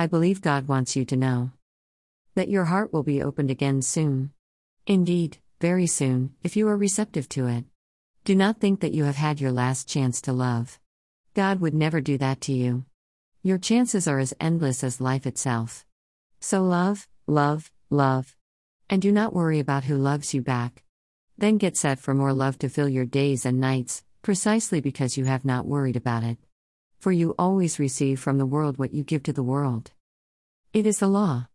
I believe God wants you to know that your heart will be opened again soon. Indeed, very soon, if you are receptive to it. Do not think that you have had your last chance to love. God would never do that to you. Your chances are as endless as life itself. So love, love, love. And do not worry about who loves you back. Then get set for more love to fill your days and nights, precisely because you have not worried about it. For you always receive from the world what you give to the world. It is the law.